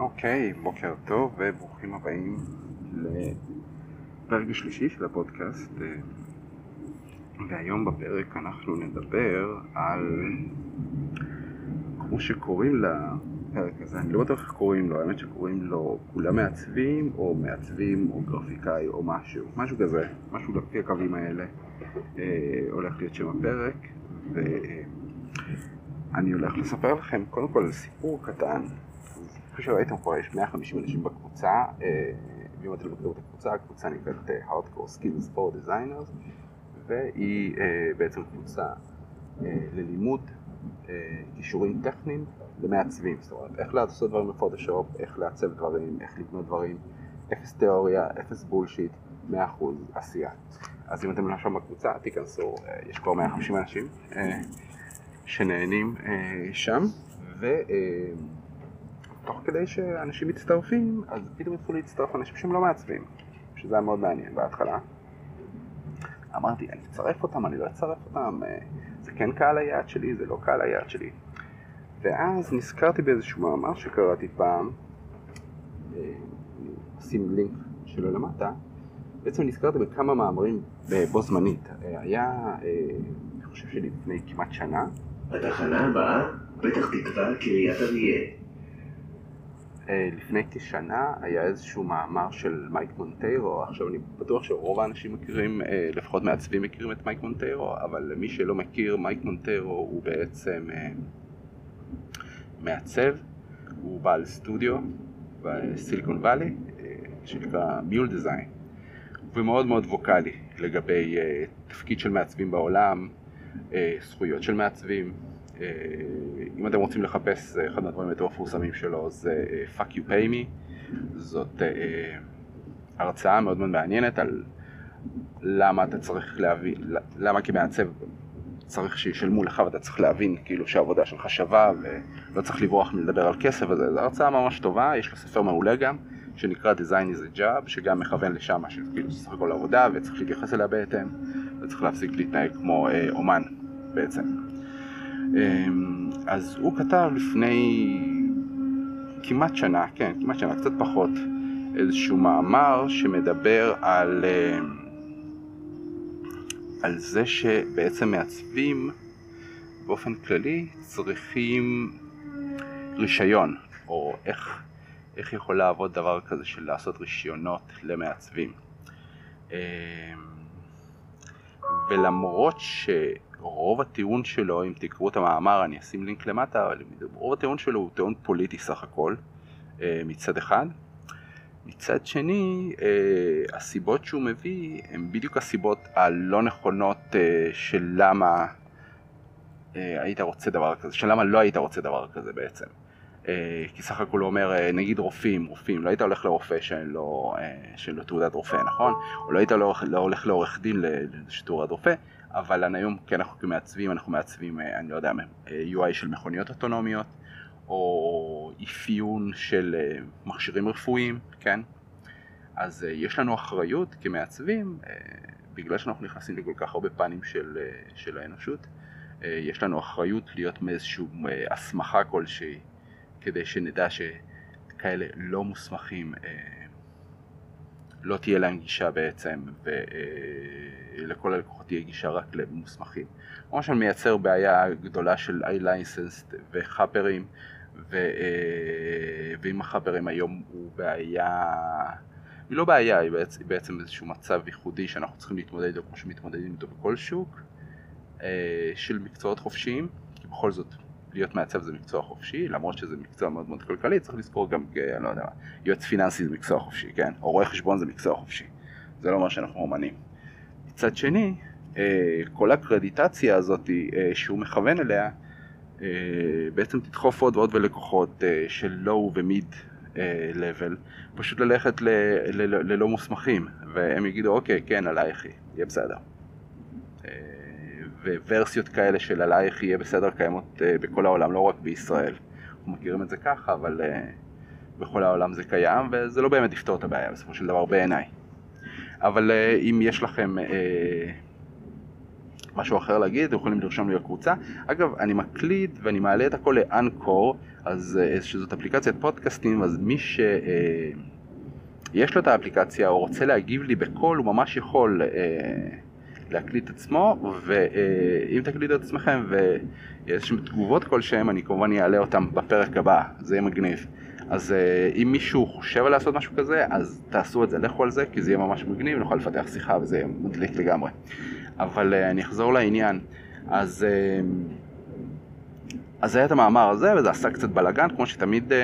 אוקיי, בוקר טוב וברוכים הבאים לפרק השלישי של הפודקאסט. אה, והיום בפרק אנחנו נדבר על כמו שקוראים לפרק הזה, אני לא בטוח איך קוראים לו, האמת שקוראים לו כולם מעצבים או מעצבים או גרפיקאי או משהו, משהו כזה, משהו לפי הקווים האלה אה, הולך להיות שם הפרק. ואני הולך לספר לכם קודם כל סיפור קטן כפי שראיתם פה יש 150 אנשים בקבוצה, אה, ואם אתם מכירים את הקבוצה, הקבוצה נקראת אה, Hardcore Skills for Designers, והיא אה, בעצם קבוצה ללימוד כישורים טכניים למעצבים, זאת אומרת איך לעשות דברים בפוטושופ, איך לעצב דברים, איך לבנות דברים, אפס תיאוריה, אפס בולשיט, 100% עשייה. אז אם אתם לא שם בקבוצה, תיכנסו, יש כבר 150 אנשים שנהנים שם, ו... תוך כדי שאנשים מצטרפים, אז פתאום התחילו להצטרף אנשים שהם לא מעצבים, שזה היה מאוד מעניין בהתחלה. אמרתי, אני אצרף אותם, אני לא אצרף אותם, אה, זה כן קהל היעד שלי, זה לא קהל היעד שלי. ואז נזכרתי באיזשהו מאמר שקראתי פעם, אה, לינק שלו למטה, בעצם נזכרתי בכמה מאמרים בו זמנית. אה, היה, אני חושב שלפני כמעט שנה. בתחנה הבאה, פתח תקווה, קריית אריה. אה, לפני כשנה היה איזשהו מאמר של מייק מונטיירו, עכשיו אני בטוח שרוב האנשים מכירים, אה, לפחות מעצבים מכירים את מייק מונטיירו, אבל למי שלא מכיר, מייק מונטיירו הוא בעצם אה, מעצב, הוא בעל סטודיו בסיליקון וואלי, שנקרא מיול דיזיין, ומאוד מאוד ווקאלי לגבי תפקיד של מעצבים בעולם, זכויות של מעצבים, אם אתם רוצים לחפש, אה, אחד מהדברים היותר מפורסמים שלו זה אה, Fuck You Pay Me, זאת הרצאה מאוד מאוד מעניינת על למה אתה צריך להבין, למה כמעצב צריך שישלמו לך ואתה צריך להבין כאילו שהעבודה שלך שווה ולא צריך לברוח מלדבר על כסף וזה, זו הרצאה ממש טובה, יש לו ספר מעולה גם שנקרא Design is a Job שגם מכוון לשם שכאילו סך הכל עבודה וצריך להתייחס אליה בהתאם וצריך להפסיק להתנהג כמו אה, אומן בעצם אז הוא כתב לפני כמעט שנה, כן, כמעט שנה, קצת פחות, איזשהו מאמר שמדבר על, אמ, על זה שבעצם מעצבים באופן כללי צריכים רישיון, או איך, איך יכול לעבוד דבר כזה של לעשות רישיונות למעצבים. ולמרות ש... רוב הטיעון שלו, אם תקראו את המאמר, אני אשים לינק למטה, רוב הטיעון שלו הוא טיעון פוליטי סך הכל, אה, מצד אחד. מצד שני, אה, הסיבות שהוא מביא הן בדיוק הסיבות הלא נכונות אה, של למה היית רוצה דבר כזה, של למה לא היית רוצה דבר כזה בעצם. כי סך הכל הוא אומר, נגיד רופאים, רופאים, לא היית הולך לרופא שאין לו, שאין לו תעודת רופא, נכון? או לא היית לא הולך לעורך דין לתעודת רופא, אבל היום כן אנחנו כמעצבים, אנחנו מעצבים, אה, אני לא יודע, אה, UI של מכוניות אוטונומיות, או אפיון של אה, מכשירים רפואיים, כן? אז יש לנו אחריות כמעצבים, בגלל שאנחנו נכנסים לכל כך הרבה פנים של, של האנושות, יש לנו אחריות להיות מאיזושהי הסמכה כלשהי, כדי שנדע שכאלה לא מוסמכים לא תהיה להם גישה בעצם, ולכל הלקוחות תהיה גישה רק למוסמכים. למשל מייצר בעיה גדולה של איי-לייסנסט וחאפרים, ו... אה, ואם החאפרים היום הוא בעיה, היא לא בעיה, היא בעצם, היא בעצם איזשהו מצב ייחודי שאנחנו צריכים להתמודד איתו כמו שמתמודדים איתו בכל שוק, אה, של מקצועות חופשיים, כי בכל זאת להיות מעצב זה מקצוע חופשי, למרות שזה מקצוע מאוד מאוד כלכלי, צריך לזכור גם, אה, אני לא יודע, יועץ פיננסי זה מקצוע חופשי, כן? או רואה חשבון זה מקצוע חופשי. זה לא אומר שאנחנו אומנים. מצד שני, אה, כל הקרדיטציה הזאת אה, שהוא מכוון אליה, בעצם תדחוף עוד ועוד בלקוחות של לואו ומיד לבל, פשוט ללכת ללא מוסמכים, והם יגידו, אוקיי, כן, עלייך, יהיה בסדר. וורסיות כאלה של עלייך יהיה בסדר קיימות uh, בכל העולם, לא רק בישראל. אנחנו מכירים את זה ככה, אבל uh, בכל העולם זה קיים, וזה לא באמת יפתור את הבעיה בסופו של דבר בעיניי. אבל uh, אם יש לכם משהו אחר להגיד, אתם יכולים לרשום לי לקבוצה. אגב, אני מקליד ואני מעלה את הכל לאנקור, אז אה, שזאת אפליקציית פודקאסטים, אז מי ש... אה, יש לו את האפליקציה או רוצה להגיב לי בקול, הוא ממש יכול אה, להקליט עצמו, ואם תקליטו את עצמכם ויש תגובות כלשהם, אני כמובן אעלה אותם בפרק הבא, זה יהיה מגניב. אז uh, אם מישהו חושב על לעשות משהו כזה, אז תעשו את זה, לכו על זה, כי זה יהיה ממש מגניב, נוכל לפתח שיחה וזה יהיה מדליק לגמרי. אבל uh, אני אחזור לעניין. אז, uh, אז היה את המאמר הזה, וזה עשה קצת בלאגן, כמו שתמיד uh, uh,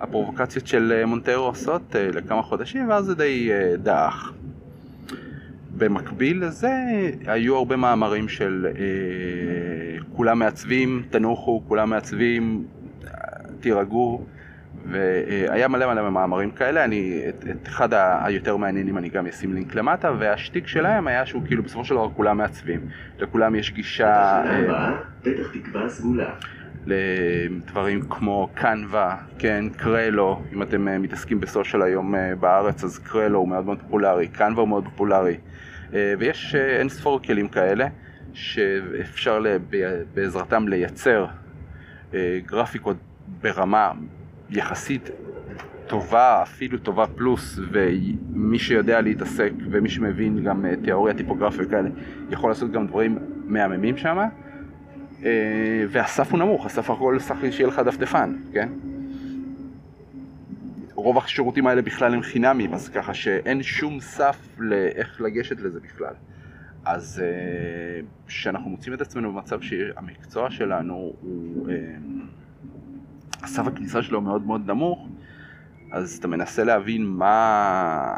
הפרובוקציות של מונטרו עושות uh, לכמה חודשים, ואז זה די uh, דעך. במקביל לזה היו הרבה מאמרים של uh, כולם מעצבים, תנוחו, כולם מעצבים, תירגעו, והיה מלא מלא מאמרים כאלה, אני, את, את אחד היותר מעניינים אני גם אשים לינק למטה, והשטיק שלהם היה שהוא כאילו בסופו של דבר כולם מעצבים, לכולם יש גישה... פתח תקווה סגולה. לדברים כמו קנווה, כן, קרלו, אם אתם אה, מתעסקים בסושיאל היום אה, בארץ אז קרלו הוא מאוד מאוד פופולרי, קנווה הוא מאוד פופולרי. אה, ויש אין ספור כלים כאלה שאפשר בעזרתם לייצר גרפיקות ברמה יחסית טובה, אפילו טובה פלוס, ומי שיודע להתעסק ומי שמבין גם אה, תיאוריה טיפוגרפיה וכאלה, יכול לעשות גם דברים מהממים שם. אה, והסף הוא נמוך, הסף הכל סך שיהיה לך דפדפן, כן? רוב השירותים האלה בכלל הם חינמים, אז ככה שאין שום סף לאיך לגשת לזה בכלל. אז אה, כשאנחנו מוצאים את עצמנו במצב שהמקצוע שלנו הוא... סף הכניסה שלו מאוד מאוד נמוך, אז אתה מנסה להבין מה...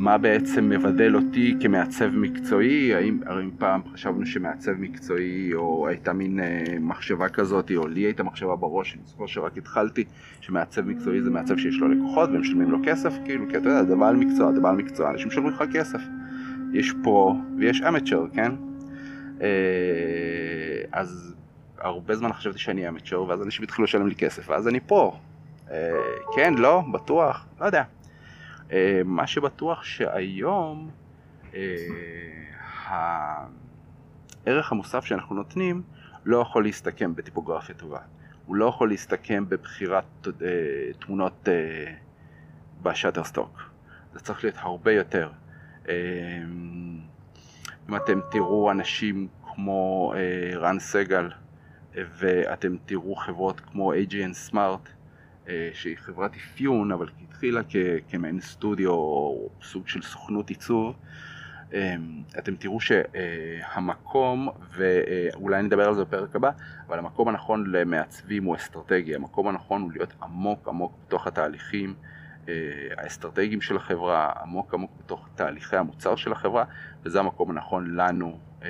מה בעצם מבדל אותי כמעצב מקצועי, האם הרי פעם חשבנו שמעצב מקצועי או הייתה מין אה, מחשבה כזאת, או לי הייתה מחשבה בראש, אני זוכר שרק התחלתי, שמעצב מקצועי זה מעצב שיש לו לקוחות והם משלמים לו כסף, כאילו, כי אתה יודע, זה בעל מקצוע, זה בעל מקצוע, אנשים משלמים לך כסף. יש פרו ויש אמצ'ר, כן? אה, אז הרבה זמן חשבתי שאני אמצ'ור, ואז אנשים התחילו לשלם לי כסף, ואז אני פה. אה, כן, לא, בטוח, לא יודע. אה, מה שבטוח שהיום אה, הערך המוסף שאנחנו נותנים לא יכול להסתכם בטיפוגרפיה טובה. הוא לא יכול להסתכם בבחירת אה, תמונות אה, בשאטר סטוק. זה צריך להיות הרבה יותר. אם אתם תראו אנשים כמו רן סגל, ואתם תראו חברות כמו AGN Smart שהיא חברת אפיון אבל היא התחילה כמעין סטודיו או סוג של סוכנות עיצוב. אה, אתם תראו שהמקום, ואולי נדבר על זה בפרק הבא, אבל המקום הנכון למעצבים הוא אסטרטגיה, המקום הנכון הוא להיות עמוק עמוק בתוך התהליכים אה, האסטרטגיים של החברה, עמוק עמוק בתוך תהליכי המוצר של החברה, וזה המקום הנכון לנו אה,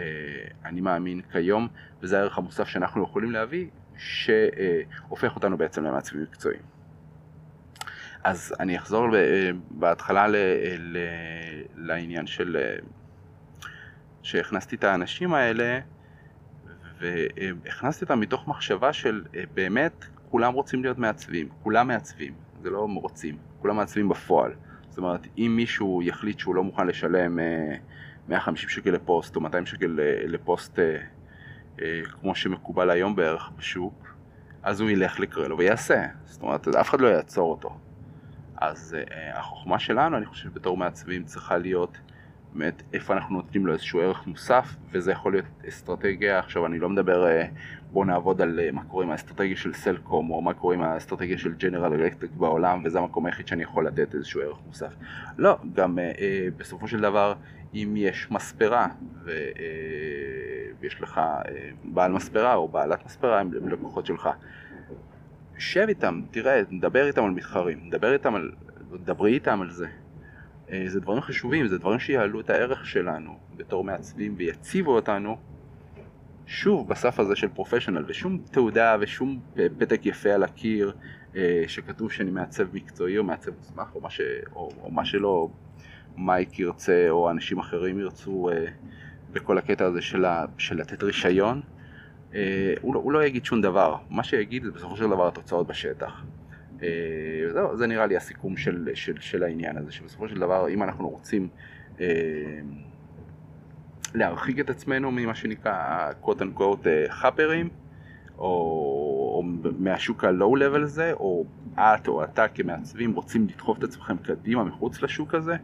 אני מאמין כיום, וזה הערך המוסף שאנחנו יכולים להביא, שהופך אותנו בעצם למעצבים מקצועיים. אז אני אחזור אה, בהתחלה ל, ל, לעניין של אה, שהכנסתי את האנשים האלה והכנסתי אותם מתוך מחשבה של באמת כולם רוצים להיות מעצבים, כולם מעצבים, זה לא רוצים, כולם מעצבים בפועל. זאת אומרת, אם מישהו יחליט שהוא לא מוכן לשלם 150 שקל לפוסט או 200 שקל אה, לפוסט אה, אה, כמו שמקובל היום בערך בשוק, אז הוא ילך לקרוא ויעשה, זאת אומרת אף אחד לא יעצור אותו. אז החוכמה שלנו, אני חושב בתור מעצבים צריכה להיות באמת איפה אנחנו נותנים לו איזשהו ערך מוסף וזה יכול להיות אסטרטגיה, עכשיו אני לא מדבר בוא נעבוד על מה קורה עם האסטרטגיה של סלקום או מה קורה עם האסטרטגיה של ג'נרל אלקטריק בעולם וזה המקום היחיד שאני יכול לתת איזשהו ערך מוסף. לא, גם אה, בסופו של דבר אם יש מספרה ו, אה, ויש לך אה, בעל מספרה או בעלת מספרה הם לקוחות שלך. שב איתם, תראה, נדבר איתם על מתחרים, נדבר איתם על, דברי איתם על זה. אה, זה דברים חשובים, זה דברים שיעלו את הערך שלנו בתור מעצבים ויציבו אותנו שוב בסף הזה של פרופשיונל ושום תעודה ושום פתק יפה על הקיר שכתוב שאני מעצב מקצועי או מעצב מוסמך או מה, ש... או, או מה שלא מייק ירצה או אנשים אחרים ירצו אה, בכל הקטע הזה של, ה, של לתת רישיון, אה, הוא, לא, הוא לא יגיד שום דבר, מה שיגיד זה בסופו של דבר התוצאות בשטח. אה, זה נראה לי הסיכום של, של, של העניין הזה, שבסופו של דבר אם אנחנו רוצים אה, להרחיק את עצמנו ממה שנקרא quote unquote חאפרים, או, או מהשוק הלואו לבל הזה, או את או אתה כמעצבים רוצים לדחוף את עצמכם קדימה מחוץ לשוק הזה,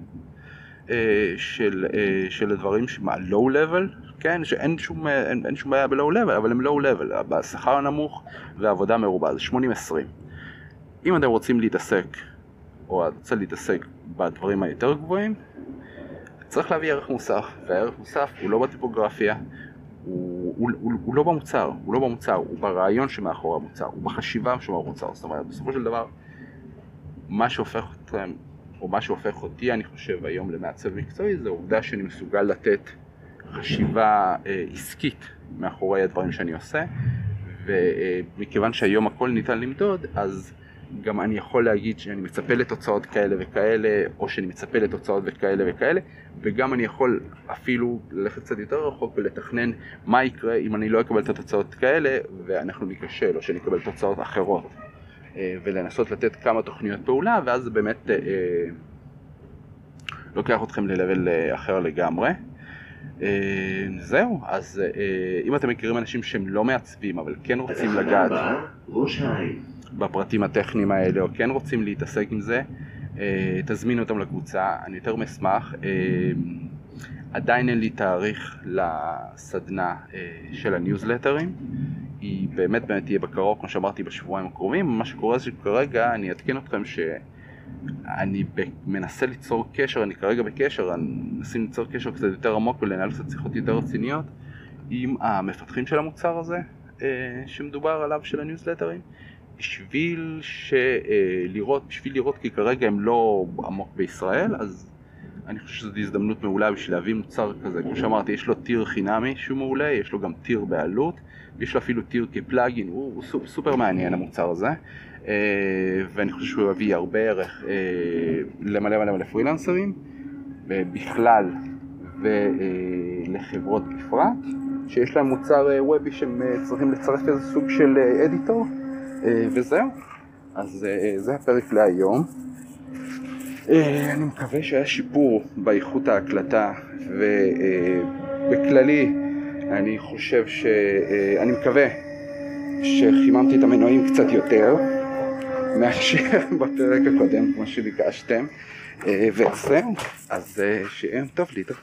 של, של הדברים מה-low level, כן, שאין שום, אין, אין שום בעיה ב-low level, אבל הם low level, בשכר הנמוך ועבודה מרובה, זה 80-20. אם אתם רוצים להתעסק, או את רוצה להתעסק בדברים היותר גבוהים, צריך להביא ערך מוסף, והערך מוסף הוא לא בטיפוגרפיה, הוא, הוא, הוא, הוא לא במוצר, הוא לא במוצר, הוא ברעיון שמאחורי המוצר, הוא בחשיבה שמאחורי המוצר, זאת אומרת, בסופו של דבר, מה שהופך אתכם, או מה שהופך אותי, אני חושב, היום למעצב מקצועי, זה העובדה שאני מסוגל לתת חשיבה אה, עסקית מאחורי הדברים שאני עושה, ומכיוון שהיום הכל ניתן למדוד, אז גם אני יכול להגיד שאני מצפה לתוצאות כאלה וכאלה, או שאני מצפה לתוצאות וכאלה וכאלה, וגם אני יכול אפילו ללכת קצת יותר רחוק ולתכנן מה יקרה אם אני לא אקבל את התוצאות כאלה ואנחנו ניכשל, או שאני אקבל תוצאות אחרות. אה, ולנסות לתת כמה תוכניות פעולה, ואז זה באמת אה, לוקח אתכם ל-level אה, אחר לגמרי. זהו, אז אם אתם מכירים אנשים שהם לא מעצבים, אבל כן רוצים לגעת... בפרטים הטכניים האלה או כן רוצים להתעסק עם זה, אה, תזמינו אותם לקבוצה, אני יותר. אה, עדיין אין לי תאריך לסדנה אה, של הניוזלטרים, היא באמת באמת תהיה בקרוב, כמו שאמרתי, בשבועיים הקרובים. מה שקורה זה שכרגע אני אעדכן אתכם שאני מנסה ליצור קשר, אני כרגע בקשר, אני מנסה ליצור קשר קצת יותר עמוק ולנהל קצת שיחות יותר רציניות עם המפתחים של המוצר הזה, שמדובר עליו של הניוזלטרים. בשביל ש... אה, לראות, בשביל לראות כי כרגע הם לא עמוק בישראל, אז אני חושב שזו הזדמנות מעולה בשביל להביא מוצר כזה. כמו שאמרתי, יש לו tier חינמי שהוא מעולה, יש לו גם tier בעלות, ויש לו אפילו tier כ plugin, הוא, הוא סופ, סופר מעניין המוצר הזה, אה, ואני חושב שהוא יביא הרבה ערך אה, למלא מלא מלא פרילנסרים, בכלל ולחברות בפרט, שיש להם מוצר וובי שהם צריכים לצרף איזה סוג של אדיטור. אה, וזהו, אז אה, זה הפרק להיום. אה, אני מקווה שהיה שיפור באיכות ההקלטה ובכללי אני חושב ש... אני מקווה שחיממתי את המנועים קצת יותר מאשר בפרק הקודם כמו שביקשתם וזהו, אז שיהיה טוב להתראות